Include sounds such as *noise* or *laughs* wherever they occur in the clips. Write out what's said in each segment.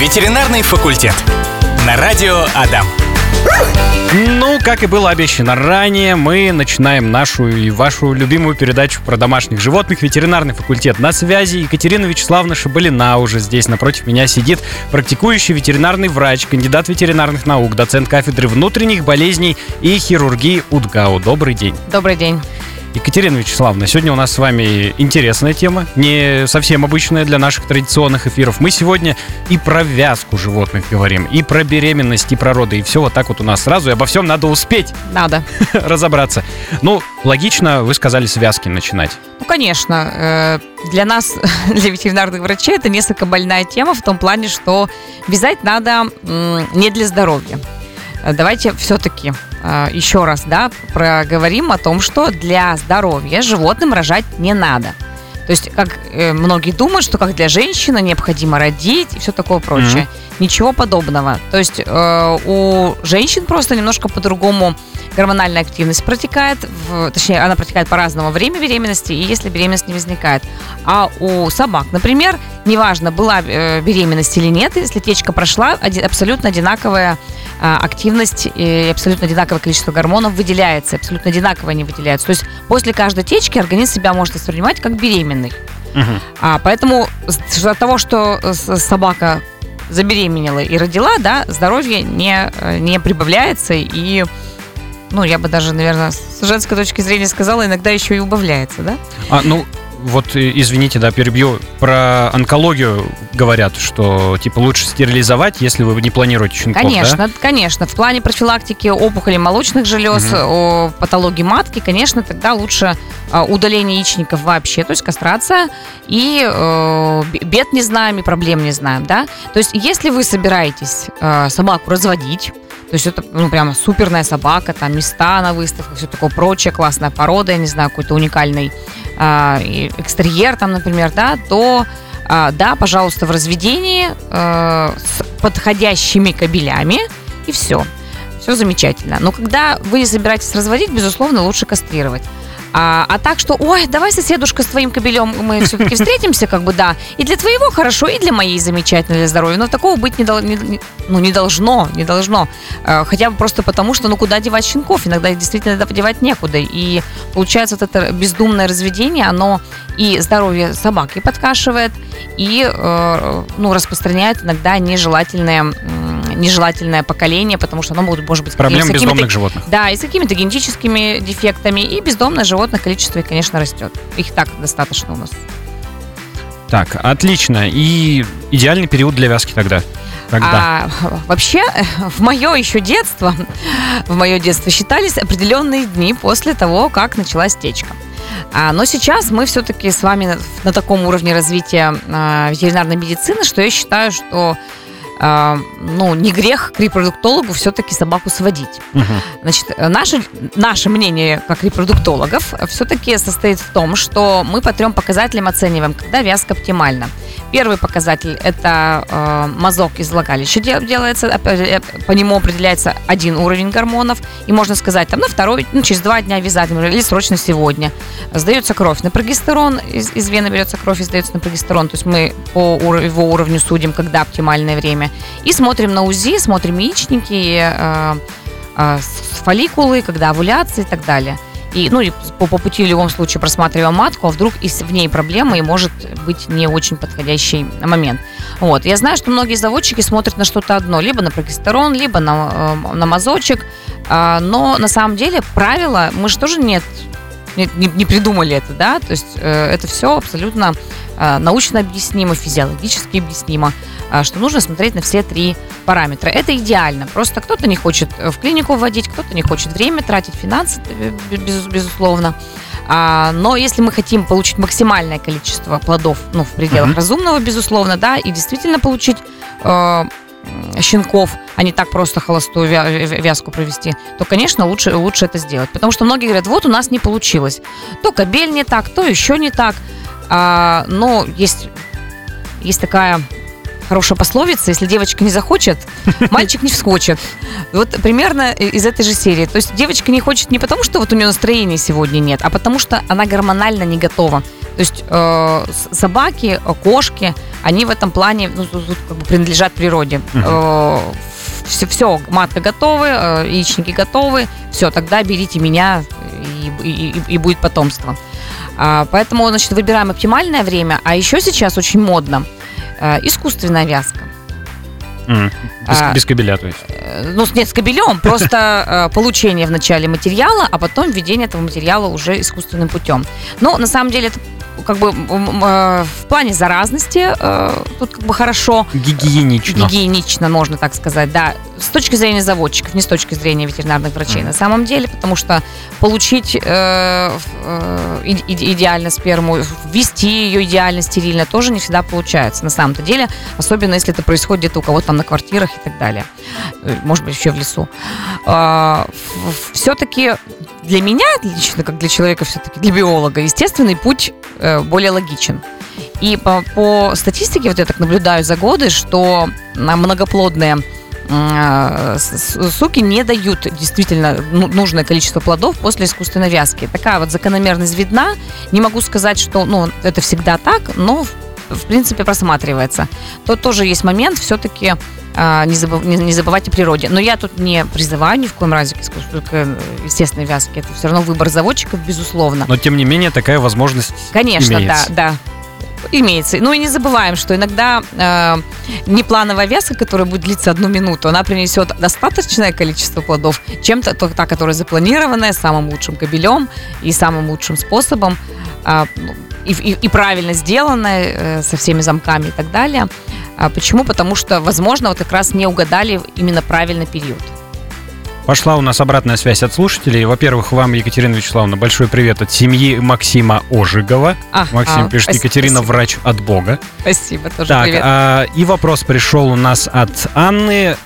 Ветеринарный факультет. На радио Адам. Ну, как и было обещано ранее, мы начинаем нашу и вашу любимую передачу про домашних животных «Ветеринарный факультет». На связи Екатерина Вячеславовна Шабалина уже здесь напротив меня сидит, практикующий ветеринарный врач, кандидат ветеринарных наук, доцент кафедры внутренних болезней и хирургии УДГАУ. Добрый день. Добрый день. Екатерина Вячеславовна, сегодня у нас с вами интересная тема, не совсем обычная для наших традиционных эфиров. Мы сегодня и про вязку животных говорим, и про беременность, и про роды, и все вот так вот у нас сразу, и обо всем надо успеть Надо. *laughs* разобраться. Ну, логично, вы сказали с вязки начинать. Ну, конечно, э, для нас, *laughs* для ветеринарных врачей, это несколько больная тема в том плане, что вязать надо не для здоровья. Э, Давайте все-таки еще раз да, проговорим о том, что для здоровья животным рожать не надо. То есть, как э, многие думают, что как для женщины необходимо родить и все такое прочее. Мгм. Ничего подобного. То есть э, у женщин просто немножко по-другому гормональная активность протекает, в- точнее, она протекает по разному время беременности, и если беременность не возникает. А у собак, например, неважно, была э, беременность или нет, если течка прошла, абсолютно одинаковая а, активность и абсолютно одинаковое количество гормонов выделяется, абсолютно одинаково они выделяются. То есть после каждой течки организм себя может воспринимать как беременный. Мгм. А, поэтому от того, что с- собака забеременела и родила, да, здоровье не, э, не прибавляется и, ну, я бы даже, наверное, с женской точки зрения сказала, иногда еще и убавляется, да? А, ну, вот, э, извините, да, перебью. Про онкологию говорят, что, типа, лучше стерилизовать, если вы не планируете щенков, да? Конечно, конечно. В плане профилактики опухолей молочных желез, Мгм. о патологии матки, конечно, тогда лучше а, удаление яичников вообще, то есть кастрация, и э, бед не знаем, и проблем не знаем, да. То есть если вы собираетесь э, собаку разводить, то есть это, ну, прямо суперная собака, там места на выставках, все такое прочее, классная порода, я не знаю, какой-то уникальный и экстерьер там, например, да, то а, да, пожалуйста, в разведении э, с подходящими кабелями и все. Все замечательно. Но когда вы собираетесь разводить, безусловно, лучше кастрировать. А, а так что, ой, давай, соседушка, с твоим кабелем мы все-таки встретимся, как бы, да. И для твоего хорошо, и для моей замечательно, для здоровья. Но такого быть не, дол- не- ну, не должно, не должно. Э, Хотя бы просто потому, что, ну, куда девать щенков? Иногда действительно девать некуда. И получается, вот это бездумное разведение, оно и здоровье собаки подкашивает, и, э, ну, распространяет иногда нежелательное, м, нежелательное поколение, потому что оно может, может быть Проблем бездомных животных. да, и с какими-то генетическими дефектами. И бездомных животных количество, конечно, растет. Их так достаточно у нас. Так, отлично. И идеальный период для вязки тогда. Когда? А *laughs* вообще, в мое еще детство, *laughs* в мое детство считались определенные дни после того, как началась течка. А, но сейчас мы все-таки с вами на, на таком уровне развития а, ветеринарной медицины, что я считаю, что а, ну, не грех к репродуктологу все-таки собаку сводить. Мгм. Значит, наше, наше мнение как репродуктологов все-таки состоит в том, что мы по трем показателям оцениваем, когда вязка оптимальна. Первый показатель – это э, мазок из влагалища де- делается, э, по нему определяется один уровень гормонов, и можно сказать, там, на второй, ну, через два дня например, или срочно сегодня. Сдается кровь на прогестерон, из, из вены берется кровь и сдается на прогестерон, то есть мы по его уровню судим, когда оптимальное время. И смотрим на УЗИ, смотрим яичники, э, э, фолликулы, когда овуляция и так далее. И, ну, и по, по пути в любом случае просматриваем матку, а вдруг и в ней проблема, и может быть не очень подходящий момент. Вот. Я знаю, что многие заводчики смотрят на что-то одно, либо на прогестерон, либо на, э, на мазочек, А, но на самом деле правила, мы же тоже нет, не, не- придумали это, да, то есть э, это все абсолютно э, научно объяснимо, физиологически объяснимо, а, что нужно смотреть на все три параметра. Это идеально. Просто кто-то не хочет э, в клинику вводить, кто-то не хочет время тратить, финансы, э, без- безусловно. А, но если мы хотим получить максимальное количество плодов, ну, в пределах Мгм. разумного, безусловно, да, и действительно получить э, щенков, а не так просто холостую вя- вя- вязку провести, то, конечно, лучше, лучше это сделать. Потому что многие говорят, вот у нас не получилось. То кабель не так, то еще не так. А, но есть, есть такая хорошая пословица, если девочка не захочет, *laughs* мальчик не вскочит. Вот примерно из этой же серии. То есть девочка не хочет не потому, что вот у нее настроения сегодня нет, а потому что она гормонально не готова То есть э, собаки, э, кошки, они в этом плане ну, как бы принадлежат природе. все, все, матка готовы, э, яичники готовы, все, тогда берите меня и, и- и- будет потомство. А, поэтому, значит, выбираем оптимальное время, а еще сейчас очень модно э, искусственная вязка. М, Без, А. без кабеля, то есть. Э, Ну, нет, с кабелем, просто *laughs* э, получение вначале материала, а потом введение этого материала уже искусственным путем. Но на самом деле это как бы э, в плане заразности э, тут как бы хорошо, Гигиенично. гигиенично, можно так сказать, да, с точки зрения заводчиков, не с точки зрения ветеринарных врачей Мгм. на самом деле, потому что получить э, э, идеально сперму, ввести ее идеально стерильно тоже не всегда получается на самом-то деле, особенно если это происходит где-то у кого-то там на квартирах и так далее, Э, может быть еще в лесу. Все-таки для меня, лично как для человека, все-таки для биолога, естественный путь э, более логичен. И по, по статистике, вот я так наблюдаю за годы, что многоплодные суки не дают действительно ну- нужное количество плодов после искусственной вязки. Такая вот закономерность видна. Не могу сказать, что ну, это всегда так, но в принципе просматривается. То тоже есть момент все-таки не, забыв- не- не забывать о природе. Но я тут не призываю ни в коем разе к э, естественной вязке. Это все равно выбор заводчиков, безусловно. Но тем не менее такая возможность Конечно, имеется. да, да. Имеется. Ну и не забываем, что иногда э, неплановая вязка, которая будет длиться одну минуту, она принесет достаточное количество плодов, чем то та, которая запланированная, самым лучшим кабелем и самым лучшим способом, а, ну, и, и- и правильно сделанная, э, со всеми замками и так далее. А почему? Потому что, возможно, вот как раз не угадали именно правильный период. Пошла у нас обратная связь от слушателей. Во-первых, вам, Екатерина Вячеславовна, большой привет от семьи Максима Ожегова. А, Максим а, пишет, спасибо, Екатерина спасибо. врач от Бога. Спасибо, тоже Так, привет. а, и вопрос пришел у нас от Анны.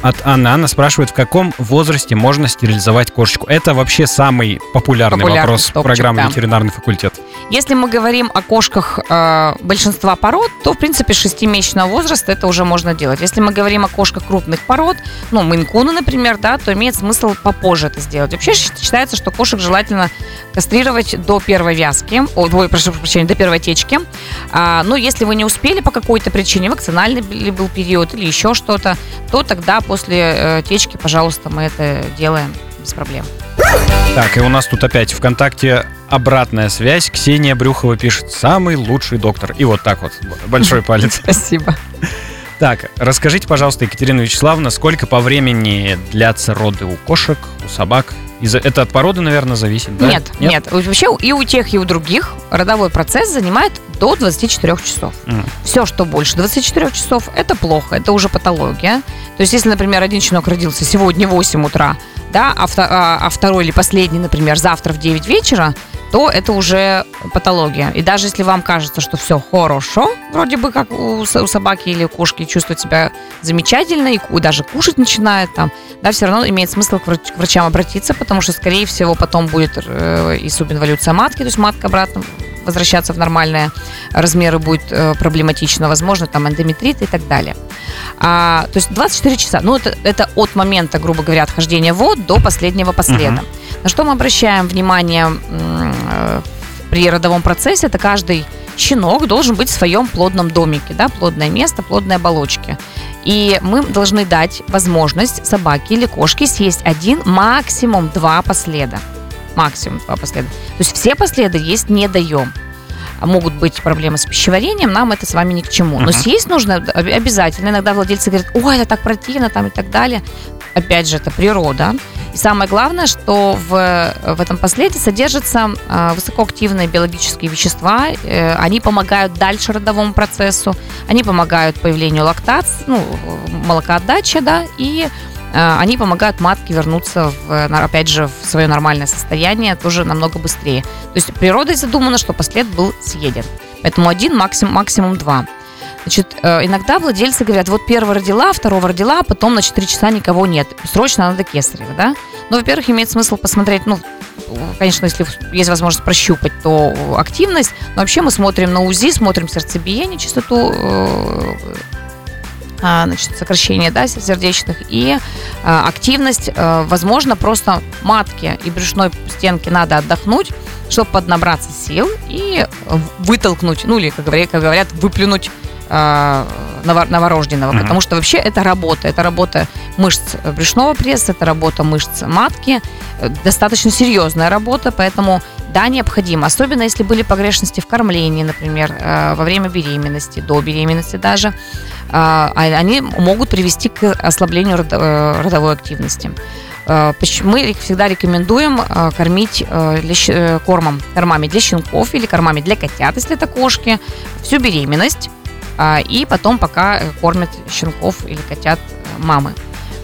От Анны. Анна спрашивает, в каком возрасте можно стерилизовать кошечку? Это вообще самый популярный, Популярный вопрос программы да. «Ветеринарный факультет». Если мы говорим о кошках э, большинства пород, то, в принципе, с 6-месячного возраста это уже можно делать. Если мы говорим о кошках крупных пород, ну, мейнкуны, например, да, то имеет смысл попозже это сделать. Вообще считается, что кошек желательно кастрировать до первой вязки, ой, прошу прощения, до первой течки. А, но если вы не успели по какой-то причине, вакцинальный ли был период или еще что-то, то тогда после э, течки, пожалуйста, мы это делаем без проблем. Так, и у нас тут опять ВКонтакте обратная связь. Ксения Брюхова пишет «Самый лучший доктор». И вот так вот, большой *laughs* палец. Спасибо. Так, расскажите, пожалуйста, Екатерина Вячеславовна, сколько по времени длятся роды у кошек, у собак? Из- Это от породы, наверное, зависит, да? Нет, нет, Вообще и у тех, и у других родовой процесс занимает до 24 часов. М. Все, что больше 24 часов, это плохо, это уже патология. То есть, если, например, один щенок родился сегодня в 8 утра, да, а, а- а второй или последний, например, завтра в 9 вечера, то это уже патология. И даже если вам кажется, что все хорошо, вроде бы как у, собаки или у кошки чувствует себя замечательно и даже кушать начинает там, да, все равно имеет смысл к, врач- к врачам обратиться, потому что, скорее всего, потом будет э, и субинволюция матки, то есть матка обратно возвращаться в нормальные размеры будет э, проблематично, возможно, там эндометрит и так далее. А, то есть 24 часа, ну это, это от момента, грубо говоря, отхождения вод до последнего последа. На что мы обращаем внимание э, при родовом процессе, это каждый щенок должен быть в своем плодном домике, да, плодное место, плодные оболочки. И мы должны дать возможность собаке или кошке съесть один, максимум два последа. Максимум два последа. То есть все последы есть не даем. Могут быть проблемы с пищеварением, нам это с вами ни к чему. Но съесть нужно об- обязательно. Иногда владельцы говорят, ой, это так противно там и так далее. Опять же, это природа. И самое главное, что в, в этом последе содержатся э, высокоактивные биологические вещества. Э, они помогают дальше родовому процессу, они помогают появлению лактации, ну, молокоотдачи, да, и они помогают матке вернуться, в, на- опять же, в свое нормальное состояние тоже намного быстрее. То есть природой задумано, что послед был съеден. Поэтому один, максимум, максимум два. Значит, э, иногда владельцы говорят, вот первого родила, второго родила, а потом на 4 часа никого нет. Срочно надо кесарево, да? Ну, во-первых, имеет смысл посмотреть, ну, конечно, если есть возможность прощупать, то активность. Но вообще мы смотрим на УЗИ, смотрим сердцебиение, частоту э, значит, сокращения да, сердечных и а, активность. Э, Возможно, просто матке и брюшной стенке надо отдохнуть, чтобы поднабраться сил и вытолкнуть, ну или, как говорят, выплюнуть новорожденного, mm-hmm. потому что вообще это работа, это работа мышц брюшного пресса, это работа мышц матки, э, достаточно серьезная работа, поэтому да, необходимо, особенно если были погрешности в кормлении, например, э, во время беременности, до беременности даже, а, они могут привести к ослаблению э, родовой активности. Мы всегда рекомендуем кормить кормом, кормами для щенков или кормами для котят, если это кошки, всю беременность а, и потом пока э, кормят щенков или котят э, мамы.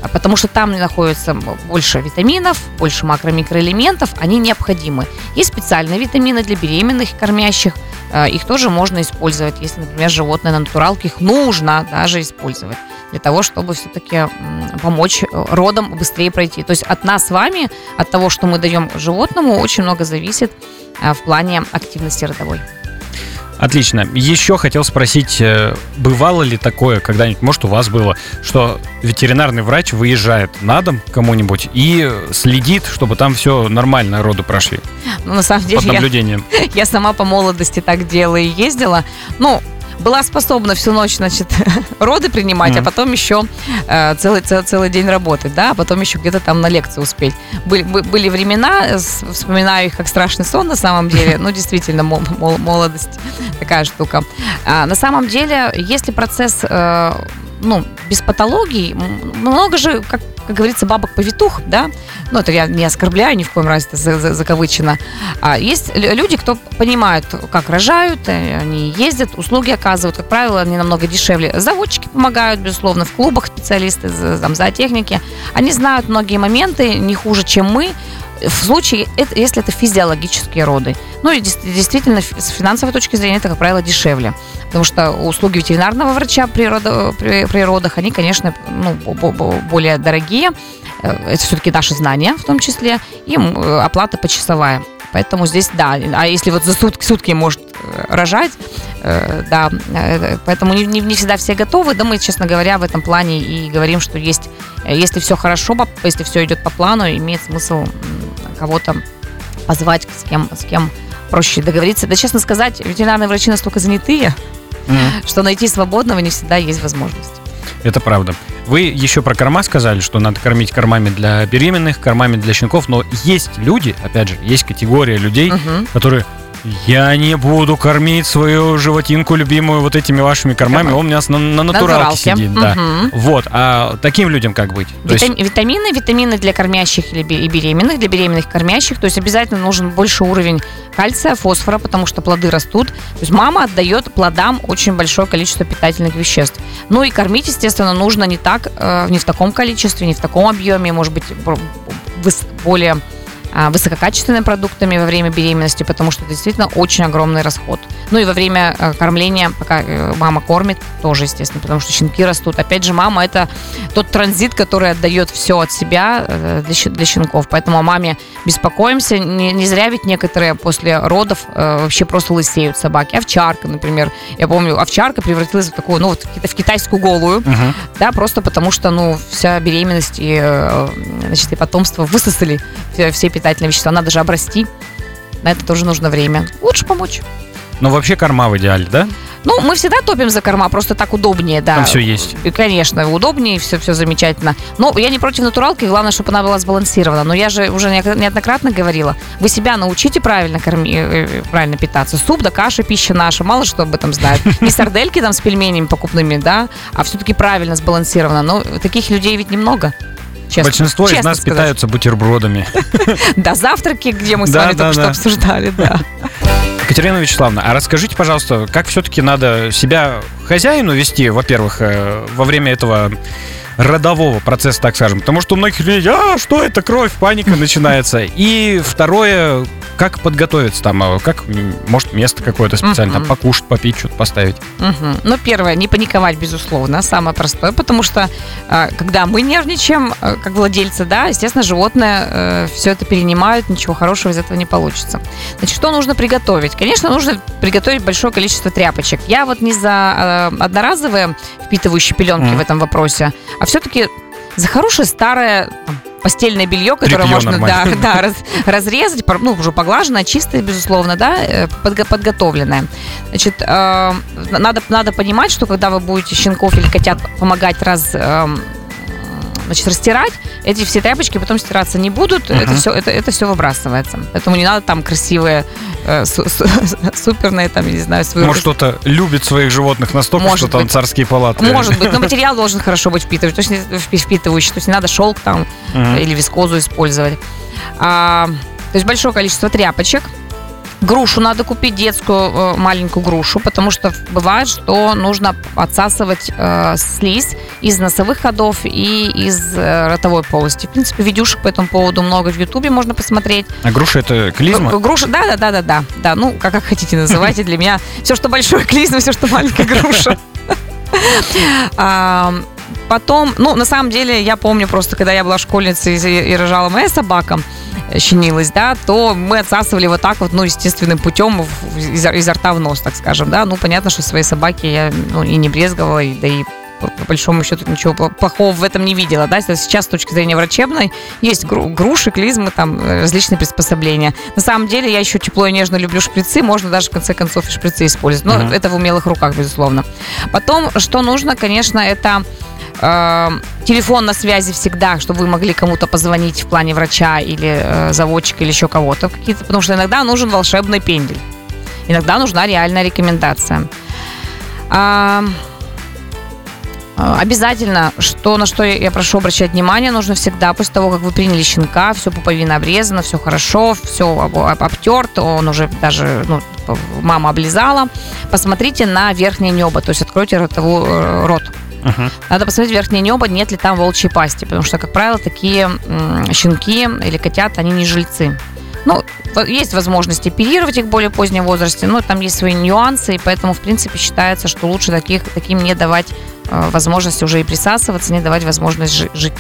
А, потому что там находится больше витаминов, больше макро-микроэлементов, они необходимы. Есть специальные витамины для беременных кормящих, а, их тоже можно использовать, если, например, животное на натуралке, их нужно даже использовать для того, чтобы все-таки помочь э, родам быстрее пройти. То есть от нас с вами, от того, что мы даем животному, очень много зависит в плане активности родовой. Отлично. Еще хотел спросить, э, бывало ли такое когда-нибудь, может, у вас было, что ветеринарный врач выезжает на дом кому-нибудь и следит, чтобы там все нормально роды прошли? Ну, на самом деле, Под наблюдением. Я, *laughs* я сама по молодости так делала и ездила. Ну, была способна всю ночь, значит, *laughs* роды принимать, mm-hmm. а потом еще э, целый, целый, целый день работать, да, а потом еще где-то там на лекцию успеть. Были, были времена, вспоминаю их как страшный сон на самом деле, ну, действительно, мол, мол, молодость такая штука. А, на самом деле, если процесс э, ну, без патологий, много же, как, как говорится, бабок-повитух, да, ну, это я не оскорбляю ни в коем разе, это закавычено. А есть люди, кто понимают, как рожают, э, они ездят, услуги оказывают, как правило, они намного дешевле. Заводчики помогают, безусловно, в клубах специалисты, там, зоотехники. Они знают многие моменты не хуже, чем мы, в случае, если это физиологические роды. Ну и действительно, с финансовой точки зрения, это, как правило, дешевле. Потому что услуги ветеринарного врача при, родах, при, при родах они, конечно, ну, более дорогие. Э, это все-таки наши знания в том числе. И оплата почасовая. Поэтому здесь, да, а если вот за сутки, сутки может э, рожать, э, да, поэтому не, не, не всегда все готовы, да, мы, честно говоря, в этом плане и говорим, что есть, если все хорошо, если все идет по плану, имеет смысл кого-то позвать, с кем, с кем проще договориться. Да, честно сказать, ветеринарные врачи настолько занятые, mm-hmm. что найти свободного не всегда есть возможность. Это правда. Вы еще про корма сказали, что надо кормить кормами для беременных, кормами для щенков, но есть люди, опять же, есть категория людей, угу. которые я не буду кормить свою животинку любимую вот этими вашими кормами. Корма. Он у меня на, на натуралке, натуралке. сидит. Да. Вот. А таким людям как быть? Вита- есть... Витамины, витамины для кормящих или беременных, для беременных кормящих. То есть обязательно нужен больше уровень кальция, фосфора, потому что плоды растут. То есть мама отдает плодам очень большое количество питательных веществ. Ну и кормить, естественно, нужно не так, э, не в таком количестве, не в таком объеме, может быть, более высококачественными продуктами во время беременности, потому что это действительно очень огромный расход. Ну и во время э, кормления, пока э, мама кормит, тоже, естественно, потому что щенки растут. Опять же, мама это тот транзит, который отдает все от себя э, для, для щенков. Поэтому о маме беспокоимся. Не, не зря ведь некоторые после родов вообще просто лысеют собаки. Овчарка, например. Я помню, овчарка превратилась в такую, ну, вот в китайскую голую, uh-huh. да, просто потому что, ну, вся беременность и, значит, и потомство высосали все питательные питательные вещества. Надо же обрасти. На это тоже нужно время. Лучше помочь. Но вообще корма в идеале, да? Ну, мы всегда топим за корма, просто так удобнее, да. Там все есть. И, конечно, удобнее, все, все замечательно. Но я не против натуралки, главное, чтобы она была сбалансирована. Но я же уже неоднократно говорила, вы себя научите правильно корми, э, э, правильно питаться. Суп да каша, пища наша, мало что об этом знают. *laughs* Не сардельки там с пельменями покупными, да, а все-таки правильно сбалансировано. Но таких людей ведь немного. Честно, Большинство честно из нас сказать. питаются бутербродами. *laughs* Да, завтраки, где мы с вами только что обсуждали, да. *laughs* Екатерина Вячеславовна, а расскажите, пожалуйста, как все-таки надо себя хозяину вести, во-первых, э, во время этого родового процесса, так скажем. Потому что у многих людей, а, что это, кровь, паника начинается. И второе, как подготовиться там, а, как, может, место какое-то специально, там, покушать, попить, что-то поставить. Ну, первое, не паниковать, безусловно, самое простое, потому что, а, когда мы нервничаем, а, как владельцы, да, естественно, животное э, все это перенимают, ничего хорошего из этого не получится. Значит, что нужно приготовить? Конечно, нужно приготовить большое количество тряпочек. Я вот не за одноразовые впитывающие пеленки в этом вопросе, а все-таки за хорошее старое там, постельное белье, которое Тряпье можно да, *laughs* да, раз- разрезать, ну, уже поглаженное, чистое, безусловно, да, э, подго- подготовленное. Значит, э, надо, надо понимать, что когда вы будете щенков или котят помогать раз... эм, Значит, растирать, эти все тряпочки потом стираться не будут, Мгм. это все, это, это все выбрасывается. Поэтому не надо там красивые, э, су- су- *laughs* суперные, там, я не знаю, свои Может, кто-то любит своих животных настолько, Может что там быть. царские палаты. может быть, но *laughs* материал должен хорошо быть впитывать, то есть впитывающий, то есть не надо шелк там Мгм. или вискозу использовать. А, то есть большое количество тряпочек. Грушу надо купить, детскую э, маленькую грушу, потому что бывает, что нужно отсасывать э, слизь из носовых ходов и из э, ротовой полости. В принципе, видюшек по этому поводу много в Ютубе можно посмотреть. А груша это клизма? Г- Груша, да, да, да, да, да, да. Ну, как, как хотите называйте. Для меня все, что большое клизма, все, что маленькая груша. *laughs* Потом, ну, на самом деле, я помню просто, когда я была школьницей и рожала моя собака, щенилась, да, то мы отсасывали вот так вот, ну, естественным путем изо, изо рта в нос, так скажем, да. Ну, понятно, что своей собаки я ну, и не брезговала, и, да и по, большому счету ничего плохого в этом не видела, да. Сейчас с точки зрения врачебной есть гру- груши, клизмы, там э, различные приспособления. На самом деле я еще тепло и нежно люблю шприцы, можно даже в конце концов и шприцы использовать. Но Мгм. это в умелых руках, безусловно. Потом, что нужно, конечно, это э, телефон на связи всегда, чтобы вы могли кому-то позвонить в плане врача или э, заводчика или еще кого-то какие-то, потому что иногда нужен волшебный пендель. Иногда нужна реальная рекомендация. А, Обязательно, что на что я прошу обращать внимание, нужно всегда после того, как вы приняли щенка, все пуповина обрезана, все хорошо, все обтерто, он уже даже, ну, п- мама облизала. Посмотрите на верхнее небо, то есть откройте ротовую, э, рот. Мгм. Надо посмотреть верхнее небо, нет ли там волчьей пасти, потому что, как правило, такие щенки или котята, они не жильцы. Ну, есть возможность оперировать их в более позднем возрасте, но там есть свои нюансы, и поэтому, в принципе, считается, что лучше таких, таким не давать э, возможность уже и присасываться, не давать возможность жи- жить.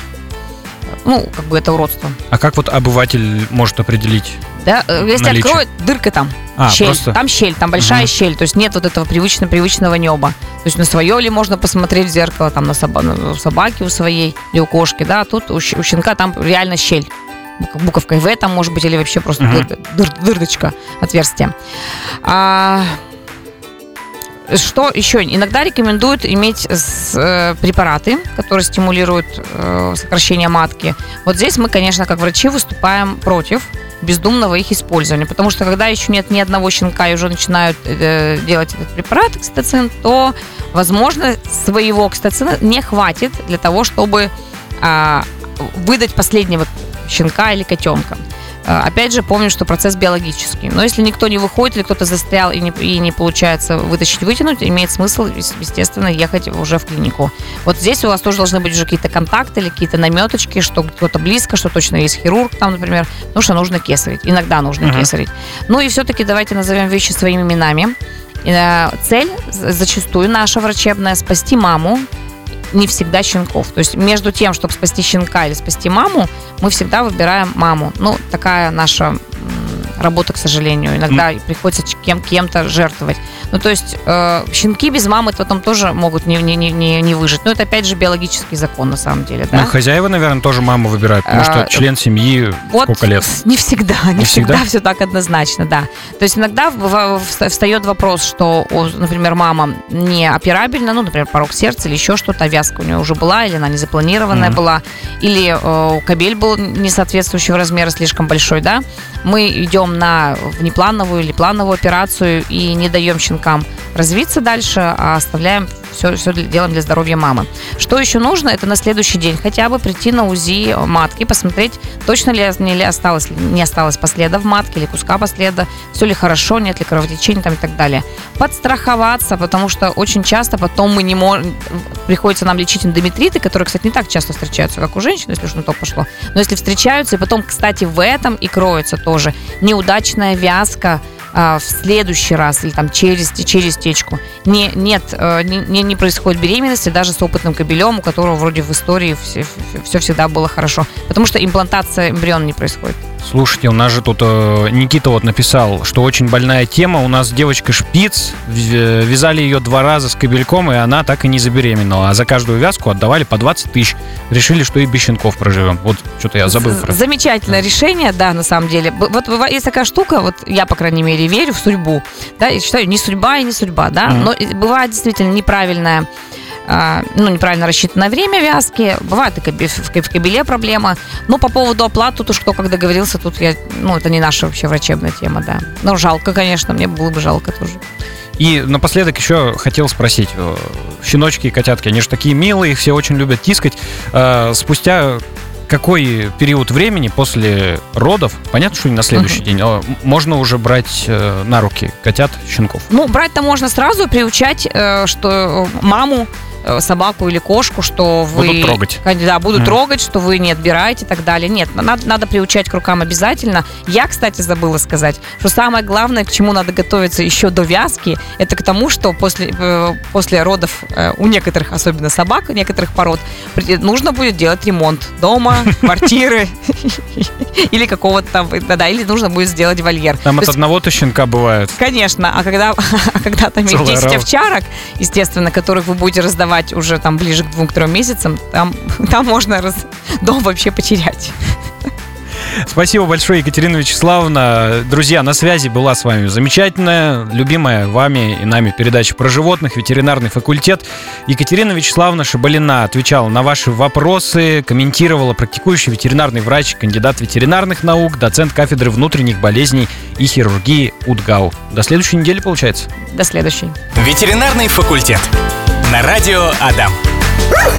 Ну, как бы это уродство. А как вот обыватель может определить? Да, э, если Наличие. откроет, дырка там, А, щель, просто... там щель, там большая Мгм. щель, то есть нет вот этого привычно привычного неба. То есть на свое ли можно посмотреть в зеркало, там на, соба- на- у собаки у своей или у кошки, да, а тут у, щ- у щенка там реально щель. Бук- Буковкой В там может быть, или вообще просто Мгм. дыр- дыр- дырочка, отверстие. А, что еще? Иногда рекомендуют иметь с- э, препараты, которые стимулируют э, сокращение матки. Вот здесь мы, конечно, как врачи выступаем против бездумного их использования, потому что когда еще нет ни одного щенка и уже начинают э, делать этот препарат окситоцин, то, возможно, своего окситоцина не хватит для того, чтобы а, выдать последнего щенка или котенка. А, Опять же, помню, что процесс биологический. Но если никто не выходит или кто-то застрял и не, и не получается вытащить, вытянуть, имеет смысл, ес- естественно, ехать уже в клинику. Вот здесь у вас тоже должны быть уже какие-то контакты или какие-то наметочки, что кто-то близко, что точно есть хирург там, например, потому что нужно кесарить. Иногда нужно Мгм. кесарить. Ну и все-таки давайте назовем вещи своими именами. Э, Цель зачастую наша врачебная спасти маму, не всегда щенков. То есть между тем, чтобы спасти щенка или спасти маму, мы всегда выбираем маму. Ну, такая наша работа, к сожалению. Иногда приходится ч- кем, кем-то жертвовать. Ну, то есть э, щенки без мамы потом тоже могут не, не, не, не выжить. Но это, опять же, биологический закон, на самом деле. Да? Ну, хозяева, наверное, тоже маму выбирают, потому что А, член семьи Вот сколько лет? *laughs* Не всегда, не, Не всегда, всегда? все так однозначно, да. То есть иногда встает вопрос, что, например, мама не операбельна, ну, например, порог сердца или еще что-то, вязка у нее уже была, или она не запланированная Мгм. была, или э, кабель был не соответствующего размера, слишком большой, да. Мы идем на внеплановую или плановую операцию и не даем щенкам развиться дальше, а оставляем все, все делаем для здоровья мамы. Что еще нужно, это на следующий день хотя бы прийти на УЗИ матки, посмотреть, точно ли не ли осталось, не осталось последа в матке или куска последа, все ли хорошо, нет ли кровотечения там и так далее. Подстраховаться, потому что очень часто потом мы не можем, приходится нам лечить эндометриты, которые, кстати, не так часто встречаются, как у женщин, если уж на то пошло. Но если встречаются, и потом, кстати, в этом и кроется тоже неудачная вязка а, в следующий раз или там через, через течку. Не, нет, э, не, не происходит беременности даже с опытным кобелем, у которого вроде в истории все, все всегда было хорошо. Потому что имплантация эмбриона не происходит. Слушайте, у нас же тут э, Никита вот написал, что очень больная тема. У нас девочка шпиц, в- вязали ее два раза с кабельком, и она так и не забеременела. А за каждую вязку отдавали по 20 тысяч. Решили, что и без щенков проживем. Вот что-то я забыл про Замечательное решение, да, на самом деле. Вот бывает- есть такая штука, вот я, по крайней мере, верю в судьбу, да, и считаю, не судьба и не судьба, да, Мгм. но бывает действительно неправильная ну, неправильно рассчитанное время вязки, бывает и в каб- в кабеле проблема. Но по поводу оплаты, тут уж кто как договорился, тут я, ну, это не наша вообще врачебная тема, да. Но жалко, конечно, мне было бы жалко тоже. И напоследок еще хотел спросить. э, Щеночки и котятки, они же такие милые, их все очень любят тискать. Э, Спустя какой период времени после родов, понятно, что не на следующий день, а можно уже брать э, на руки котят, щенков? Ну, брать-то можно сразу, приучать, э, что маму, собаку или кошку, что вы... Будут трогать. Да, будут Мгм. трогать, что вы не отбираете и так далее. Нет, надо, надо приучать к рукам обязательно. Я, кстати, забыла сказать, что самое главное, к чему надо готовиться еще до вязки, это к тому, что после, э, после родов э, у некоторых, особенно собак, некоторых пород, нужно будет делать ремонт дома, *laughs* квартиры или какого-то там, да, или нужно будет сделать вольер. Там от одного-то щенка бывает. Конечно, а когда, *laughs* а там есть Целая 10 рава. овчарок, естественно, которых вы будете раздавать уже там ближе к двум-трем месяцам, там, *laughs* там можно раз- дом вообще потерять. Спасибо большое, Екатерина Вячеславовна. Друзья, на связи была с вами замечательная, любимая вами и нами передача про животных, ветеринарный факультет. Екатерина Вячеславовна Шабалина отвечала на ваши вопросы, комментировала практикующий ветеринарный врач, кандидат ветеринарных наук, доцент кафедры внутренних болезней и хирургии УДГАУ. До следующей недели, получается. До следующей. Ветеринарный факультет. На радио Адам.